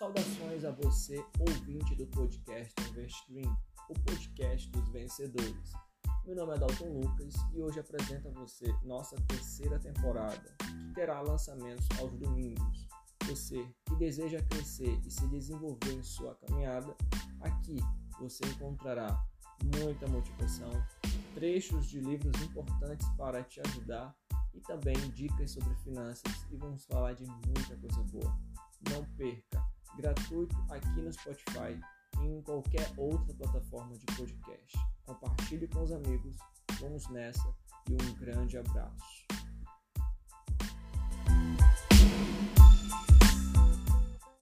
Saudações a você, ouvinte do podcast Investream, o podcast dos vencedores. Meu nome é Dalton Lucas e hoje apresento a você nossa terceira temporada, que terá lançamentos aos domingos. Você que deseja crescer e se desenvolver em sua caminhada, aqui você encontrará muita motivação, trechos de livros importantes para te ajudar e também dicas sobre finanças e vamos falar de muita coisa boa. Não perca, gratuito aqui no Spotify e em qualquer outra plataforma de podcast. Compartilhe com os amigos, vamos nessa e um grande abraço.